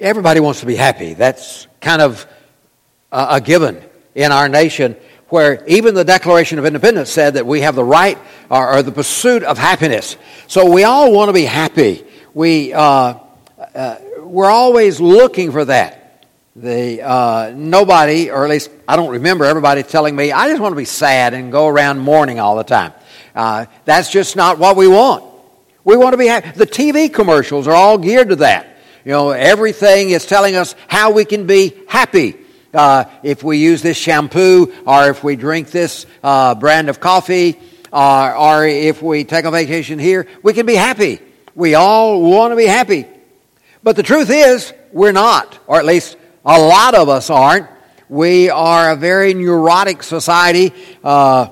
everybody wants to be happy. That's kind of a, given in our nation, where even the Declaration of Independence said that we have the right or, or the pursuit of happiness. So we all want to be happy. We, uh, uh, we're always looking for that. The, uh, nobody, or at least I don't remember everybody telling me, I just want to be sad and go around mourning all the time. Uh, that's just not what we want. We want to be happy. The TV commercials are all geared to that. You know, everything is telling us how we can be happy. Uh, if we use this shampoo, or if we drink this uh, brand of coffee, uh, or if we take a vacation here, we can be happy. We all want to be happy. But the truth is, we're not, or at least a lot of us aren't. We are a very neurotic society. Uh,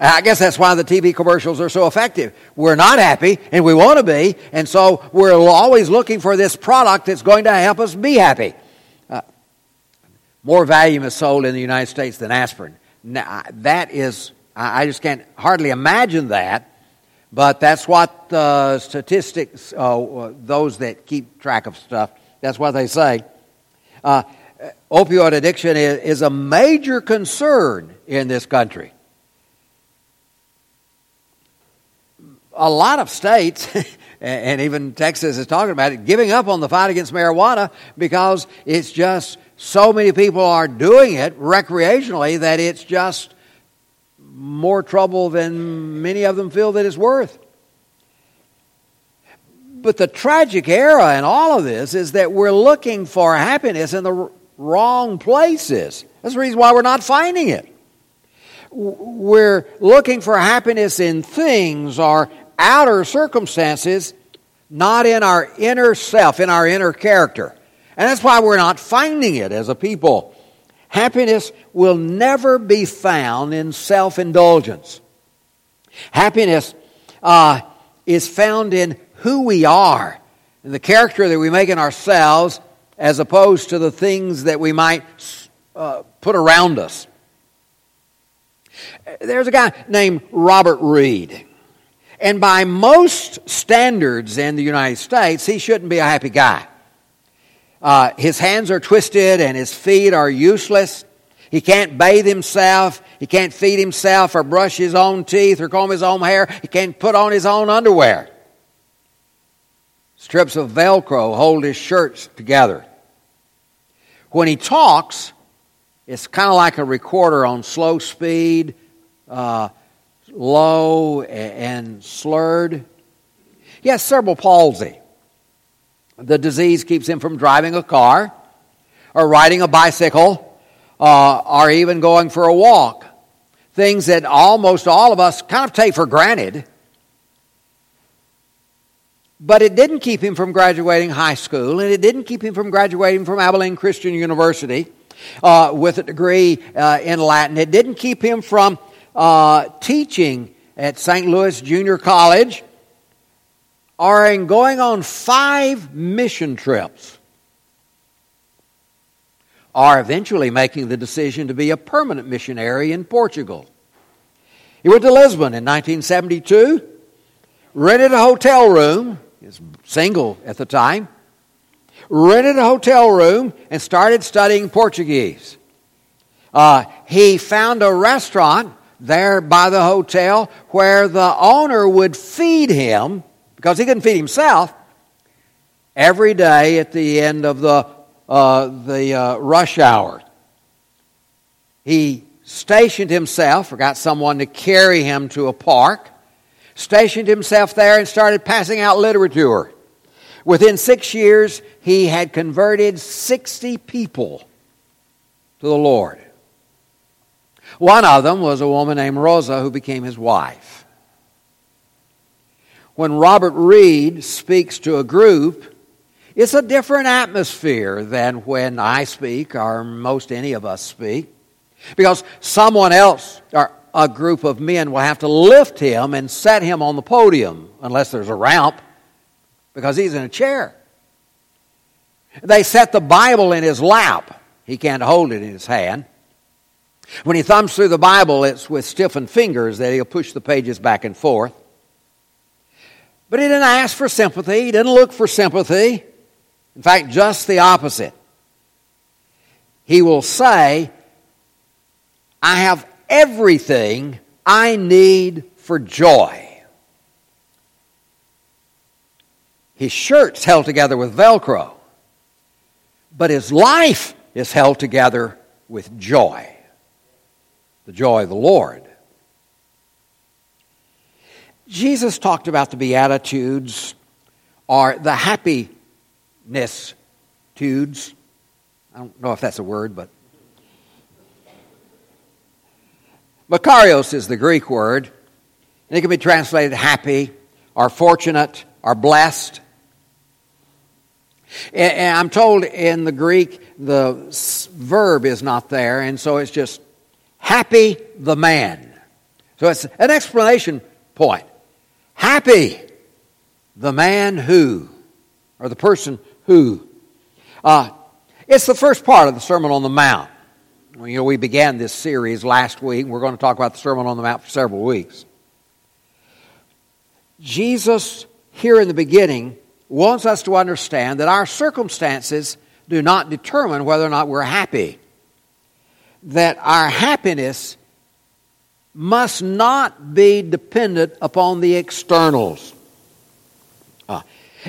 I guess that's why the TV commercials are so effective. We're not happy, and we want to be, and so we're always looking for this product that's going to help us be happy. Uh, more Valium is sold in the United States than aspirin. Now, that is, I just can't hardly imagine that, but that's what the statistics, uh, those that keep track of stuff, that's what they say. Uh, opioid addiction is, is a major concern in this country. A lot of states, and even Texas is talking about it, giving up on the fight against marijuana because it's just so many people are doing it recreationally that it's just more trouble than many of them feel that it's worth. But the tragic era in all of this is that we're looking for happiness in the wrong places. That's the reason why we're not finding it. We're looking for happiness in things or outer circumstances, not in our inner self, in our inner character. And that's why we're not finding it as a people. Happiness will never be found in self indulgence. Happiness uh, is found in who we are, in the character that we make in ourselves, as opposed to the things that we might uh, put around us. There's a guy named Robert Reed. And by most standards in the United States, he shouldn't be a happy guy. Uh, his hands are twisted and his feet are useless. He can't bathe himself. He can't feed himself or brush his own teeth or comb his own hair. He can't put on his own underwear. Strips of Velcro hold his shirts together. When he talks, it's kind of like a recorder on slow speed. Uh, low and slurred. He has cerebral palsy. The disease keeps him from driving a car or riding a bicycle uh, or even going for a walk. Things that almost all of us kind of take for granted. But it didn't keep him from graduating high school, and it didn't keep him from graduating from Abilene Christian University uh, with a degree uh, in Latin. It didn't keep him from uh, teaching at St. Louis Junior College are in going on five mission trips are eventually making the decision to be a permanent missionary in Portugal. He went to Lisbon in 1972, rented a hotel room, he was single at the time, rented a hotel room, and started studying Portuguese. Uh, he found a restaurant there by the hotel where the owner would feed him, because he couldn't feed himself, every day at the end of the, uh, the uh, rush hour. He stationed himself, or got someone to carry him to a park, stationed himself there and started passing out literature. Within six years, he had converted 60 people to the Lord. One of them was a woman named Rosa who became his wife. When Robert Reed speaks to a group, it's a different atmosphere than when I speak or most any of us speak. Because someone else or a group of men will have to lift him and set him on the podium unless there's a ramp because he's in a chair. They set the Bible in his lap. He can't hold it in his hand. When he thumbs through the Bible, it's with stiffened fingers that he'll push the pages back and forth. But he didn't ask for sympathy, he didn't look for sympathy. In fact, just the opposite. He will say, I have everything I need for joy. His shirt's held together with Velcro, but his life is held together with joy the joy of the Lord. Jesus talked about the Beatitudes or the happiness tudes. I don't know if that's a word, but. Makarios is the Greek word, and it can be translated happy or fortunate or blessed. And I'm told in the Greek the verb is not there, and so it's just happy the man. So it's an explanation point. Happy the man who, or the person who. Uh, it's the first part of the Sermon on the Mount. You know, we began this series last week. We're going to talk about the Sermon on the Mount for several weeks. Jesus, here in the beginning, wants us to understand that our circumstances do not determine whether or not we're happy. That our happiness must not be dependent upon the externals. Uh,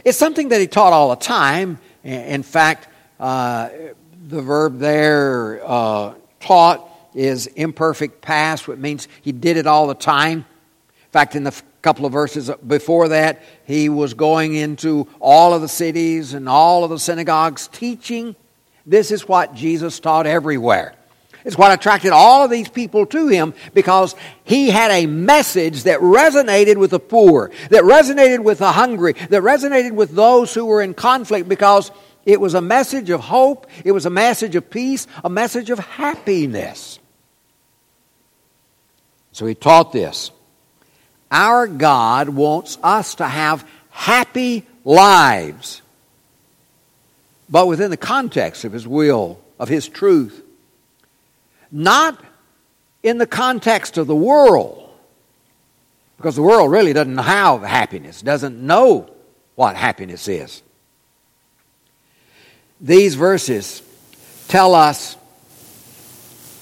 it's something that he taught all the time. In fact, uh, the verb there, uh, taught, is imperfect past, which means he did it all the time. In fact, in the couple of verses before that, he was going into all of the cities and all of the synagogues teaching. This is what Jesus taught everywhere. It's what attracted all of these people to him because he had a message that resonated with the poor, that resonated with the hungry, that resonated with those who were in conflict because it was a message of hope, it was a message of peace, a message of happiness. So he taught this. Our God wants us to have happy lives, but within the context of His will, of His truth. Not in the context of the world, because the world really doesn't have happiness, doesn't know what happiness is. These verses tell us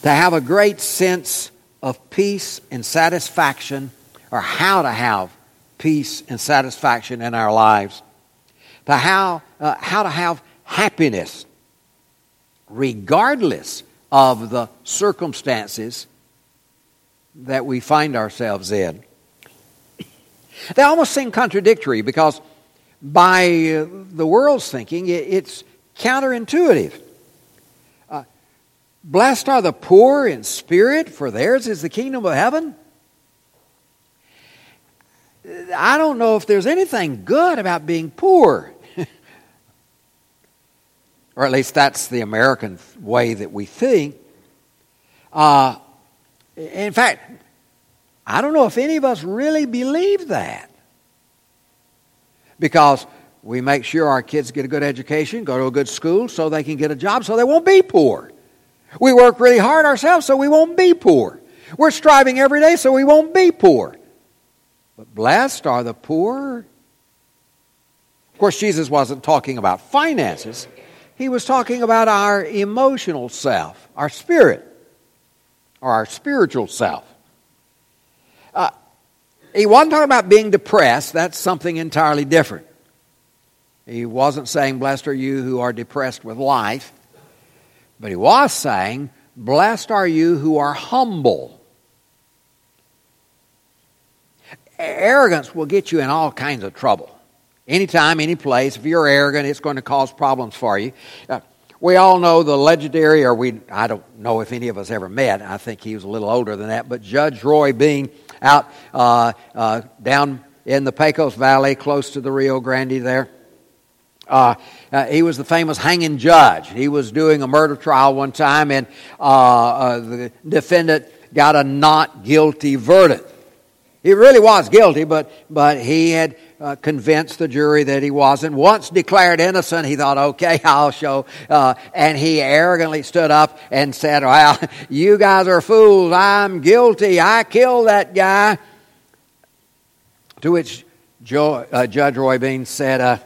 to have a great sense of peace and satisfaction or how to have peace and satisfaction in our lives, to how, uh, how to have happiness regardless of the circumstances that we find ourselves in. They almost seem contradictory because, by the world's thinking, it's counterintuitive. Uh, Blessed are the poor in spirit, for theirs is the kingdom of heaven. I don't know if there's anything good about being poor. Or at least that's the American way that we think. Uh, in fact, I don't know if any of us really believe that. Because we make sure our kids get a good education, go to a good school so they can get a job so they won't be poor. We work really hard ourselves so we won't be poor. We're striving every day so we won't be poor. But blessed are the poor. Of course, Jesus wasn't talking about finances, he was talking about our emotional self, our spirit, or our spiritual self. Uh, he wasn't talking about being depressed, that's something entirely different. He wasn't saying, Blessed are you who are depressed with life, but he was saying, Blessed are you who are humble. arrogance will get you in all kinds of trouble. Anytime, any place, if you're arrogant, it's going to cause problems for you. Uh, we all know the legendary, or we, I don't know if any of us ever met. I think he was a little older than that, but Judge Roy Bean out uh, uh, down in the Pecos Valley, close to the Rio Grande there. Uh, uh, he was the famous hanging judge. He was doing a murder trial one time, and uh, uh the defendant got a not guilty verdict. He really was guilty, but, but he had uh, convinced the jury that he wasn't. Once declared innocent, he thought, okay, I'll show. Uh, and he arrogantly stood up and said, well, you guys are fools. I'm guilty. I killed that guy. To which Joe, uh, Judge Roy Bean said, uh,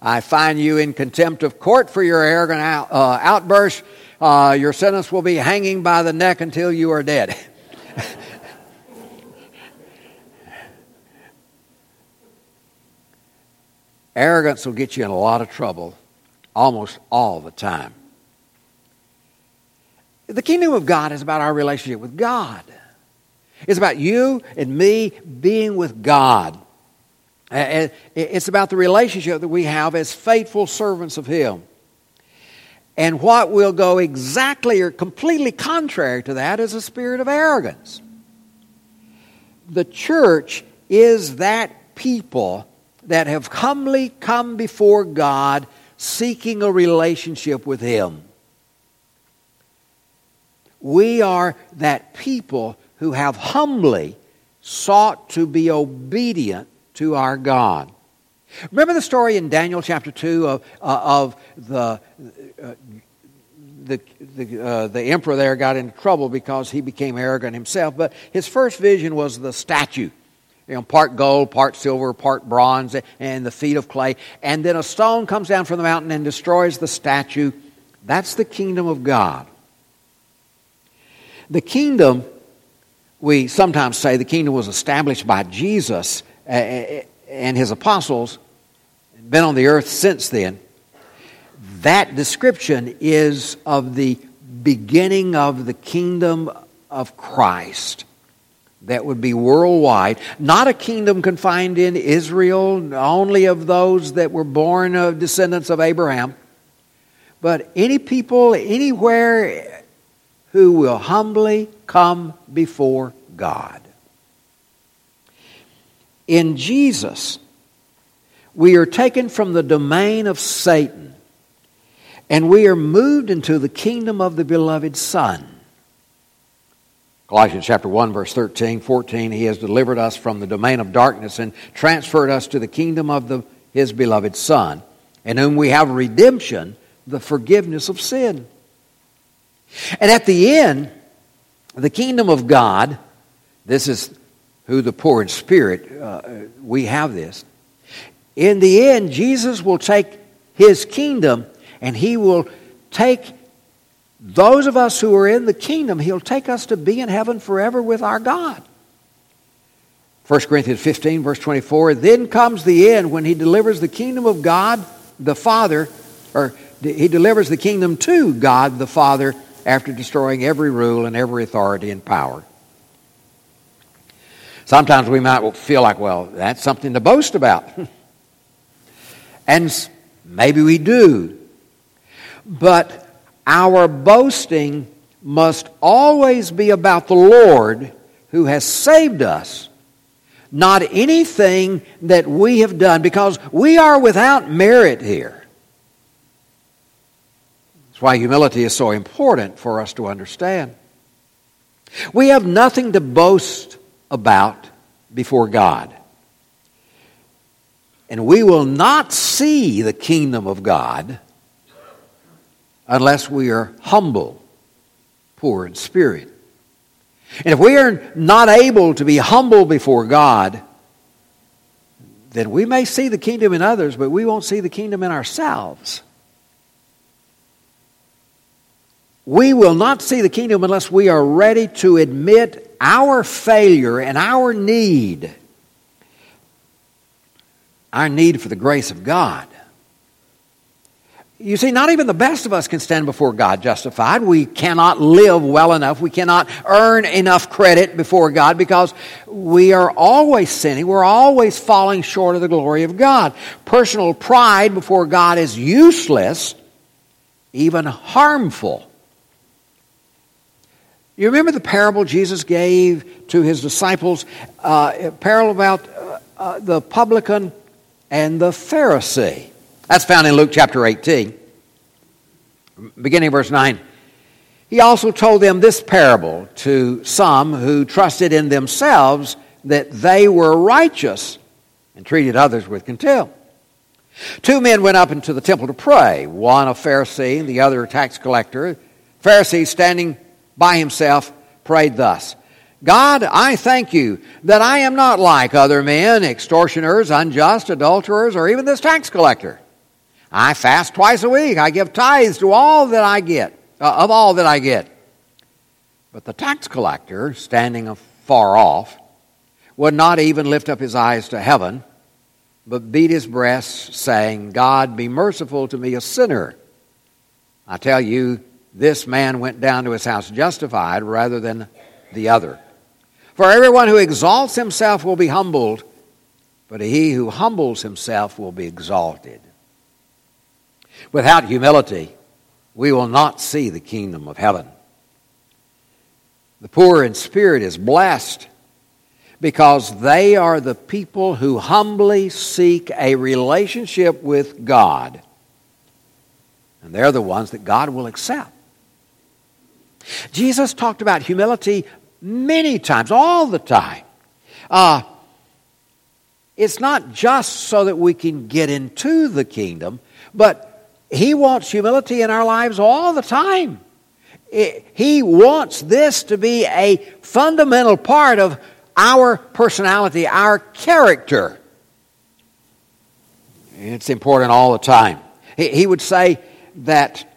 I find you in contempt of court for your arrogant out, uh, outburst. Uh, your sentence will be hanging by the neck until you are dead. Arrogance will get you in a lot of trouble almost all the time. The kingdom of God is about our relationship with God. It's about you and me being with God. It's about the relationship that we have as faithful servants of Him. And what will go exactly or completely contrary to that is a spirit of arrogance. The church is that people that have humbly come before God seeking a relationship with Him. We are that people who have humbly sought to be obedient to our God. Remember the story in Daniel chapter 2 of, uh, of the, uh, the, the, uh, the emperor there got into trouble because he became arrogant himself, but his first vision was the statue. You know, part gold, part silver, part bronze, and the feet of clay. And then a stone comes down from the mountain and destroys the statue. That's the kingdom of God. The kingdom, we sometimes say the kingdom was established by Jesus eh, eh, and his apostles, been on the earth since then. That description is of the beginning of the kingdom of Christ that would be worldwide, not a kingdom confined in Israel, only of those that were born of descendants of Abraham, but any people anywhere who will humbly come before God. In Jesus, we are taken from the domain of Satan and we are moved into the kingdom of the beloved Son. Colossians chapter 1 verse 13, 14, he has delivered us from the domain of darkness and transferred us to the kingdom of the, his beloved Son, in whom we have redemption, the forgiveness of sin. And at the end, the kingdom of God, this is who the poor in spirit, uh, we have this. In the end, Jesus will take his kingdom and he will take those of us who are in the kingdom, He'll take us to be in heaven forever with our God. 1 Corinthians 15, verse 24 Then comes the end when He delivers the kingdom of God the Father, or He delivers the kingdom to God the Father after destroying every rule and every authority and power. Sometimes we might feel like, well, that's something to boast about. and maybe we do. But our boasting must always be about the Lord who has saved us, not anything that we have done, because we are without merit here. That's why humility is so important for us to understand. We have nothing to boast about before God. And we will not see the kingdom of God unless we are humble, poor in spirit. And if we are not able to be humble before God, then we may see the kingdom in others, but we won't see the kingdom in ourselves. We will not see the kingdom unless we are ready to admit our failure and our need, our need for the grace of God. You see, not even the best of us can stand before God justified. We cannot live well enough. We cannot earn enough credit before God because we are always sinning. We're always falling short of the glory of God. Personal pride before God is useless, even harmful. You remember the parable Jesus gave to his disciples, uh, a parable about uh, uh, the publican and the Pharisee. That's found in Luke chapter 18, beginning verse 9. He also told them this parable to some who trusted in themselves that they were righteous and treated others with contempt. Two men went up into the temple to pray, one a Pharisee and the other a tax collector. Pharisee, standing by himself, prayed thus God, I thank you that I am not like other men, extortioners, unjust, adulterers, or even this tax collector. I fast twice a week. I give tithes to all that I get, uh, of all that I get. But the tax collector, standing far off, would not even lift up his eyes to heaven, but beat his breast, saying, God, be merciful to me, a sinner. I tell you, this man went down to his house justified rather than the other. For everyone who exalts himself will be humbled, but he who humbles himself will be exalted. Without humility, we will not see the kingdom of heaven. The poor in spirit is blessed because they are the people who humbly seek a relationship with God. And they're the ones that God will accept. Jesus talked about humility many times, all the time. Uh, it's not just so that we can get into the kingdom, but He wants humility in our lives all the time. He wants this to be a fundamental part of our personality, our character. It's important all the time. He would say that,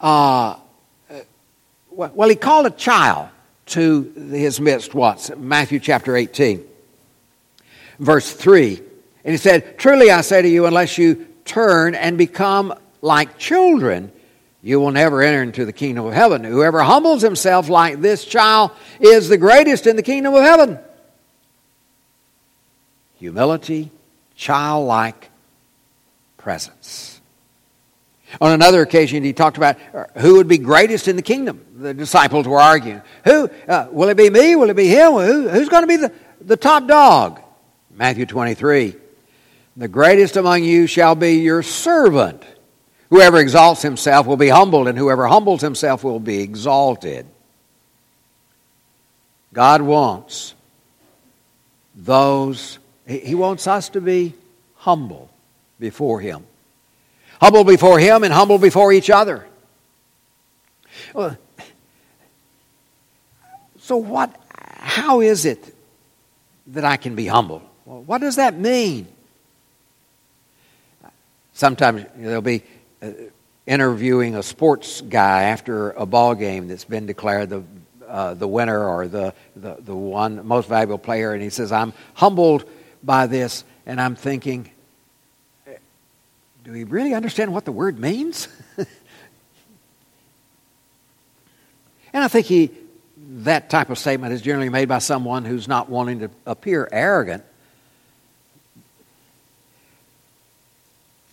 uh, well, he called a child to his midst once, Matthew chapter 18, verse 3. And he said, Truly I say to you, unless you turn and become like children, you will never enter into the kingdom of heaven. Whoever humbles himself like this child is the greatest in the kingdom of heaven. Humility, childlike presence. On another occasion, he talked about uh, who would be greatest in the kingdom. The disciples were arguing. Who? Uh, will it be me? Will it be him? Who, who's going to be the, the top dog? Matthew 23. The greatest among you shall be your servant. Whoever exalts himself will be humbled, and whoever humbles himself will be exalted. God wants those, He wants us to be humble before Him. Humble before Him and humble before each other. So, what, how is it that I can be humble? Well, what does that mean? Sometimes there'll be interviewing a sports guy after a ball game that's been declared the uh, the winner or the, the the one most valuable player, and he says, "I'm humbled by this," and I'm thinking, do we really understand what the word means? and I think he, that type of statement is generally made by someone who's not wanting to appear arrogant.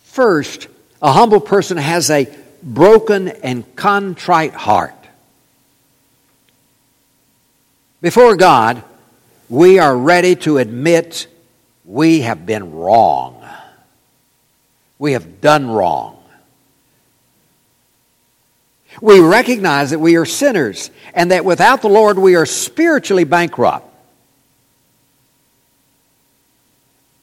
First, a humble person has a broken and contrite heart. Before God, we are ready to admit we have been wrong we have done wrong. We recognize that we are sinners and that without the Lord we are spiritually bankrupt.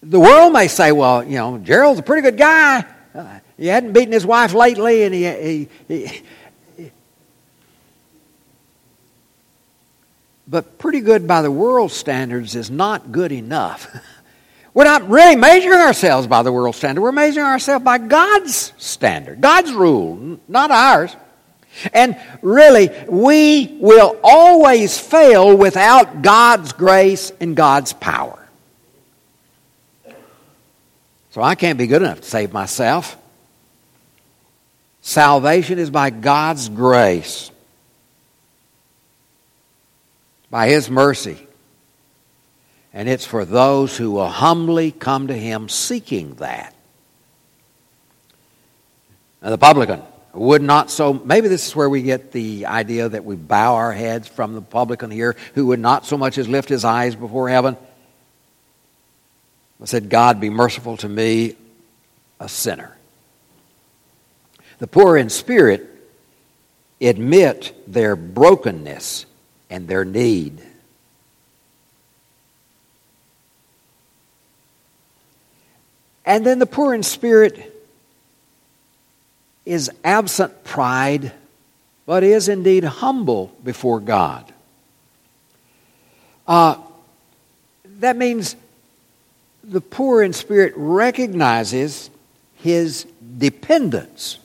The world may say, well, you know, Gerald's a pretty good guy. Uh, He hadn't beaten his wife lately and he, he, he but pretty good by the world's standards is not good enough. We're not really measuring ourselves by the world standard. We're measuring ourselves by God's standard, God's rule, not ours. And really, we will always fail without God's grace and God's power. So I can't be good enough to save myself. Salvation is by God's grace, by His mercy. And it's for those who will humbly come to him seeking that. Now, the publican would not so, maybe this is where we get the idea that we bow our heads from the publican here, who would not so much as lift his eyes before heaven. I said, God, be merciful to me, a sinner. The poor in spirit admit their brokenness and their need. And then the poor in spirit is absent pride, but is indeed humble before God. Uh, that means the poor in spirit recognizes his dependence.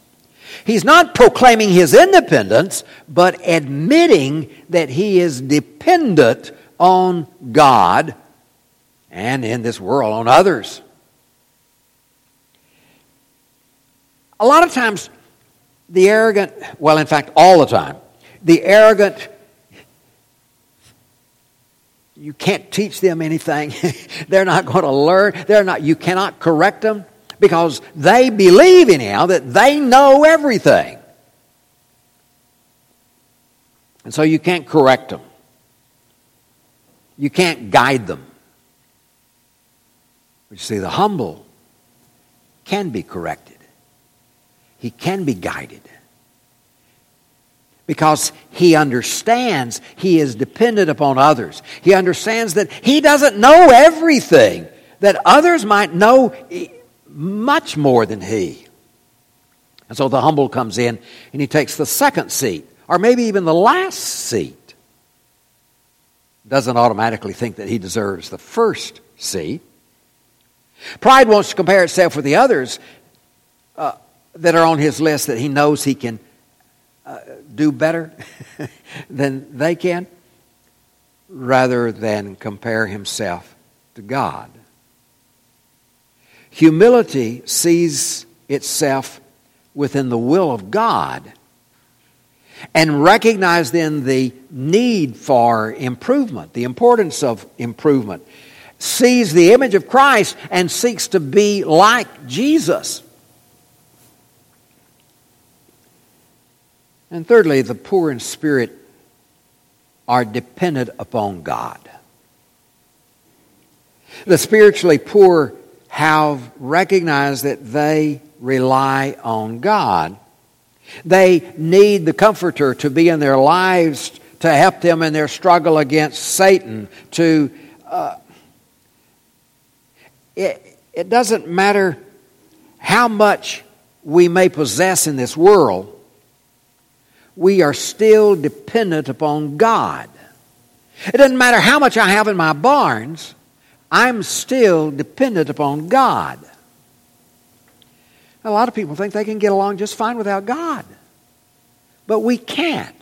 He's not proclaiming his independence, but admitting that he is dependent on God and in this world on others. A lot of times, the arrogant, well, in fact, all the time, the arrogant, you can't teach them anything. They're not going to learn. They're not, you cannot correct them because they believe anyhow that they know everything. And so you can't correct them. You can't guide them. But you see, the humble can be corrected. He can be guided. Because he understands he is dependent upon others. He understands that he doesn't know everything, that others might know much more than he. And so the humble comes in and he takes the second seat, or maybe even the last seat. Doesn't automatically think that he deserves the first seat. Pride wants to compare itself with the others uh, that are on his list that he knows he can uh, do better than they can, rather than compare himself to God. Humility sees itself within the will of God and recognize then the need for improvement, the importance of improvement, sees the image of Christ and seeks to be like Jesus. And thirdly, the poor in spirit are dependent upon God. The spiritually poor have recognized that they rely on God. They need the Comforter to be in their lives to help them in their struggle against Satan. To uh, it, it doesn't matter how much we may possess in this world, we are still dependent upon God. It doesn't matter how much I have in my barns. I'm still dependent upon God. A lot of people think they can get along just fine without God. But we can't.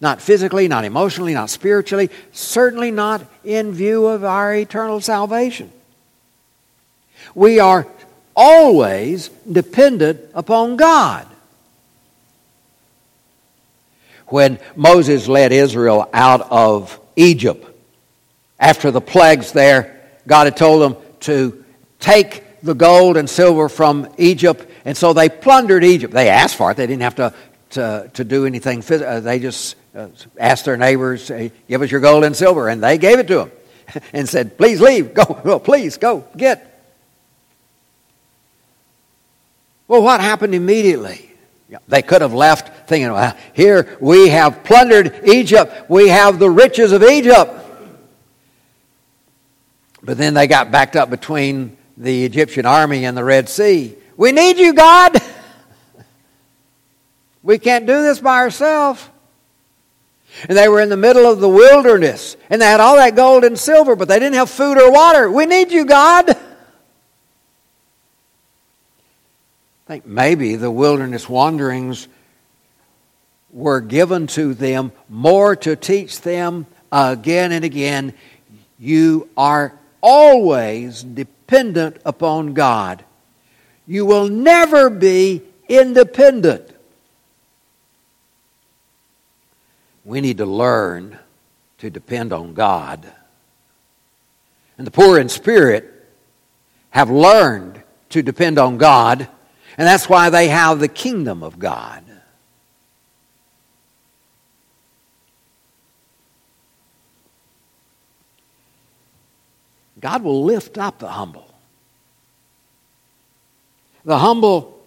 Not physically, not emotionally, not spiritually, certainly not in view of our eternal salvation. We are always dependent upon God. When Moses led Israel out of Egypt, after the plagues there, God had told them to take the gold and silver from Egypt, and so they plundered Egypt. They asked for it. They didn't have to, to, to do anything. Uh, they just uh, asked their neighbors, give us your gold and silver, and they gave it to them and said, please leave. Go, go please, go, get. Well, what happened immediately? They could have left thinking, well, here we have plundered Egypt. We have the riches of Egypt. But then they got backed up between the Egyptian army and the Red Sea. We need you, God. We can't do this by ourselves. And they were in the middle of the wilderness, and they had all that gold and silver, but they didn't have food or water. We need you, God. I think maybe the wilderness wanderings were given to them more to teach them again and again you are always dependent upon God. You will never be independent. We need to learn to depend on God. And the poor in spirit have learned to depend on God, and that's why they have the kingdom of God. God will lift up the humble. The humble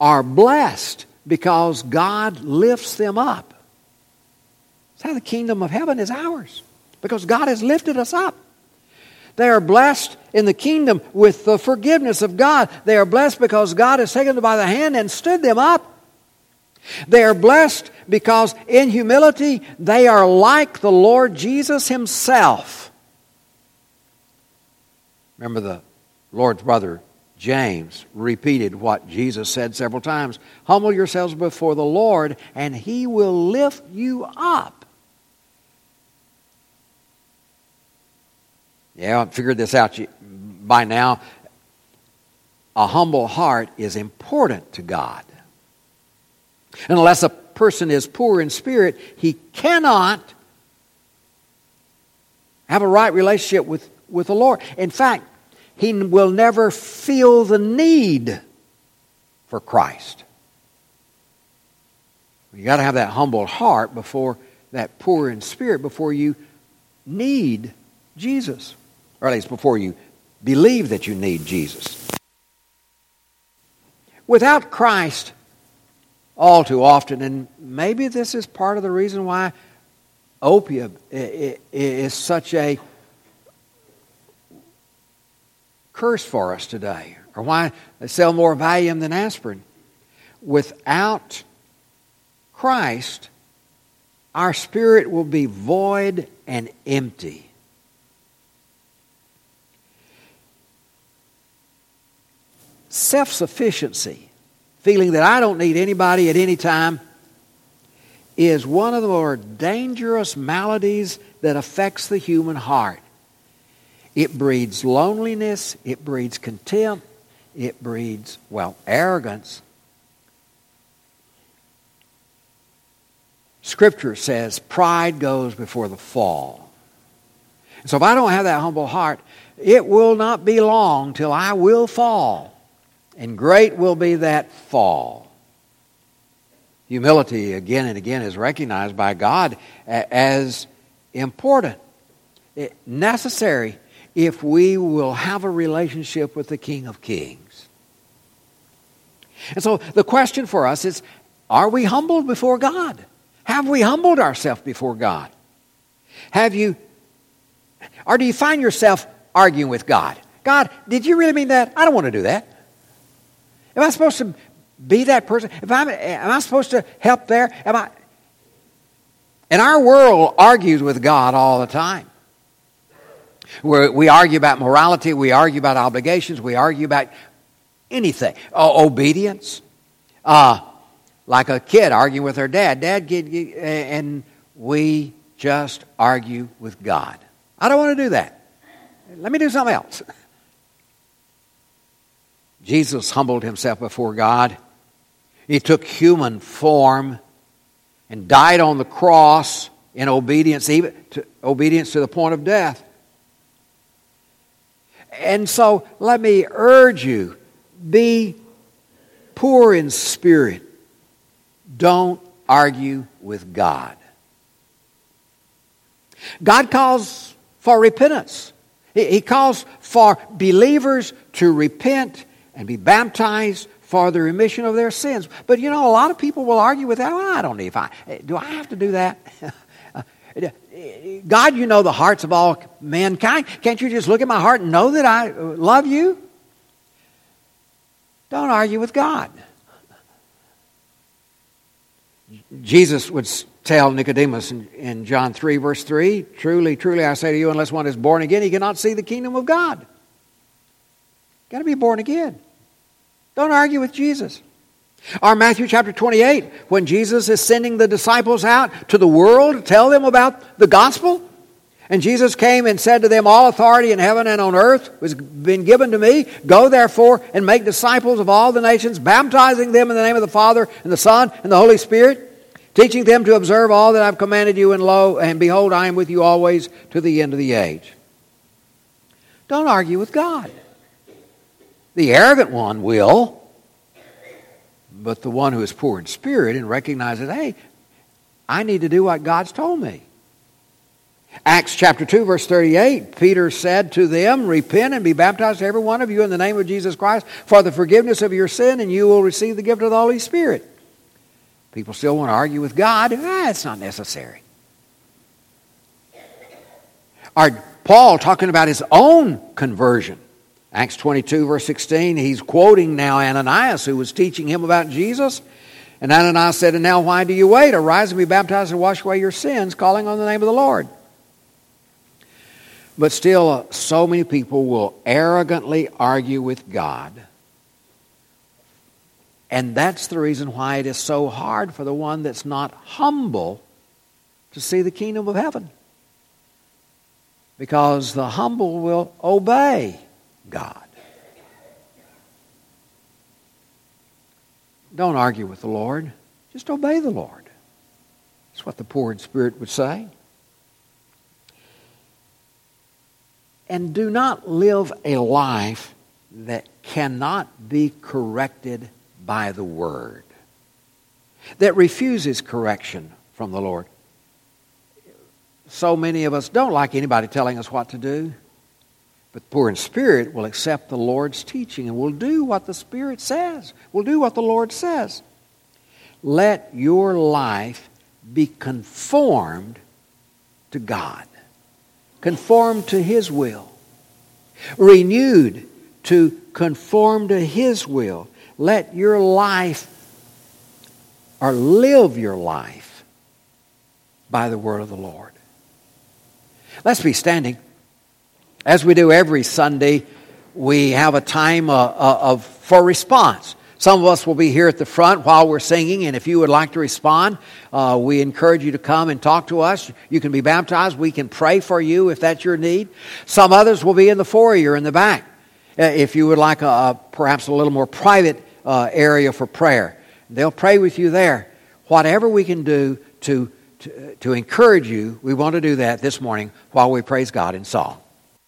are blessed because God lifts them up. That's how the kingdom of heaven is ours, because God has lifted us up. They are blessed in the kingdom with the forgiveness of God. They are blessed because God has taken them by the hand and stood them up. They are blessed because in humility they are like the Lord Jesus Himself. Remember the Lord's brother, James repeated what Jesus said several times Humble yourselves before the Lord, and he will lift you up. Yeah, I figured this out by now. A humble heart is important to God. Unless a person is poor in spirit, he cannot have a right relationship with, with the Lord. In fact, he will never feel the need for Christ. You got to have that humble heart before that poor in spirit before you need Jesus, or at least before you believe that you need Jesus. Without Christ, all too often, and maybe this is part of the reason why opium is such a curse for us today, or why they sell more Valium than aspirin. Without Christ, our spirit will be void and empty. Self sufficiency, feeling that I don't need anybody at any time, is one of the more dangerous maladies that affects the human heart. It breeds loneliness, it breeds contempt, it breeds, well, arrogance. Scripture says pride goes before the fall. So if I don't have that humble heart, it will not be long till I will fall. And great will be that fall. Humility, again and again, is recognized by God as important, necessary if we will have a relationship with the King of Kings. And so the question for us is are we humbled before God? Have we humbled ourselves before God? Have you, or do you find yourself arguing with God? God, did you really mean that? I don't want to do that. Am I supposed to be that person? If I'm, am I supposed to help there? Am I? And our world argues with God all the time. Where we argue about morality, we argue about obligations, we argue about anything. Uh, obedience. Uh, like a kid arguing with her dad. Dad, get, get, and we just argue with God. I don't want to do that. Let me do something else. Jesus humbled himself before God. He took human form and died on the cross in obedience, even to, obedience to the point of death. And so let me urge you be poor in spirit. Don't argue with God. God calls for repentance. He calls for believers to repent and be baptized for the remission of their sins. But you know, a lot of people will argue with that. Well, I don't need I do I have to do that? Uh, God, you know the hearts of all mankind. Can't you just look at my heart and know that I love you? Don't argue with God. Jesus would tell Nicodemus in, in, John 3, verse 3 Truly, truly, I say to you, unless one is born again, he cannot see the kingdom of God. Got to be born again. Don't argue with Jesus. Or Matthew chapter 28, when Jesus is sending the disciples out to the world to tell them about the gospel. And Jesus came and said to them, All authority in heaven and on earth has been given to me. Go therefore and make disciples of all the nations, baptizing them in the name of the Father and the Son and the Holy Spirit, teaching them to observe all that I've commanded you, and lo, and behold, I am with you always to the end of the age. Don't argue with God. The arrogant one will but the one who is poor in spirit and recognizes, hey, I need to do what God's told me. Acts chapter 2, verse 38, Peter said to them, Repent and be baptized, every one of you, in the name of Jesus Christ, for the forgiveness of your sin, and you will receive the gift of the Holy Spirit. People still want to argue with God. Ah, it's not necessary. Are Paul talking about his own conversion? Acts 22, verse 16, he's quoting now Ananias, who was teaching him about Jesus. And Ananias said, And now why do you wait? Arise and be baptized and wash away your sins, calling on the name of the Lord. But still, uh, so many people will arrogantly argue with God And that's the reason why it is so hard for the one that's not humble to see the kingdom of heaven. Because the humble will obey God. Don't argue with the Lord. Just obey the Lord. That's what the poor in spirit would say. And do not live a life that cannot be corrected by the Word, that refuses correction from the Lord. So many of us don't like anybody telling us what to do, but the poor in spirit will accept the Lord's teaching and will do what the Spirit says, will do what the Lord says. Let your life be conformed to God, conformed to His will, renewed to conform to His will. Let your life or live your life by the word of the Lord. Let's be standing. As we do every Sunday, we have a time uh, uh, of, for response. Some of us will be here at the front while we're singing, and if you would like to respond, uh, we encourage you to come and talk to us. You can be baptized. We can pray for you if that's your need. Some others will be in the foyer in the back. Uh, if you would like a, a perhaps a little more private uh, area for prayer, they'll pray with you there. Whatever we can do to, to, to encourage you, we want to do that this morning while we praise God in song.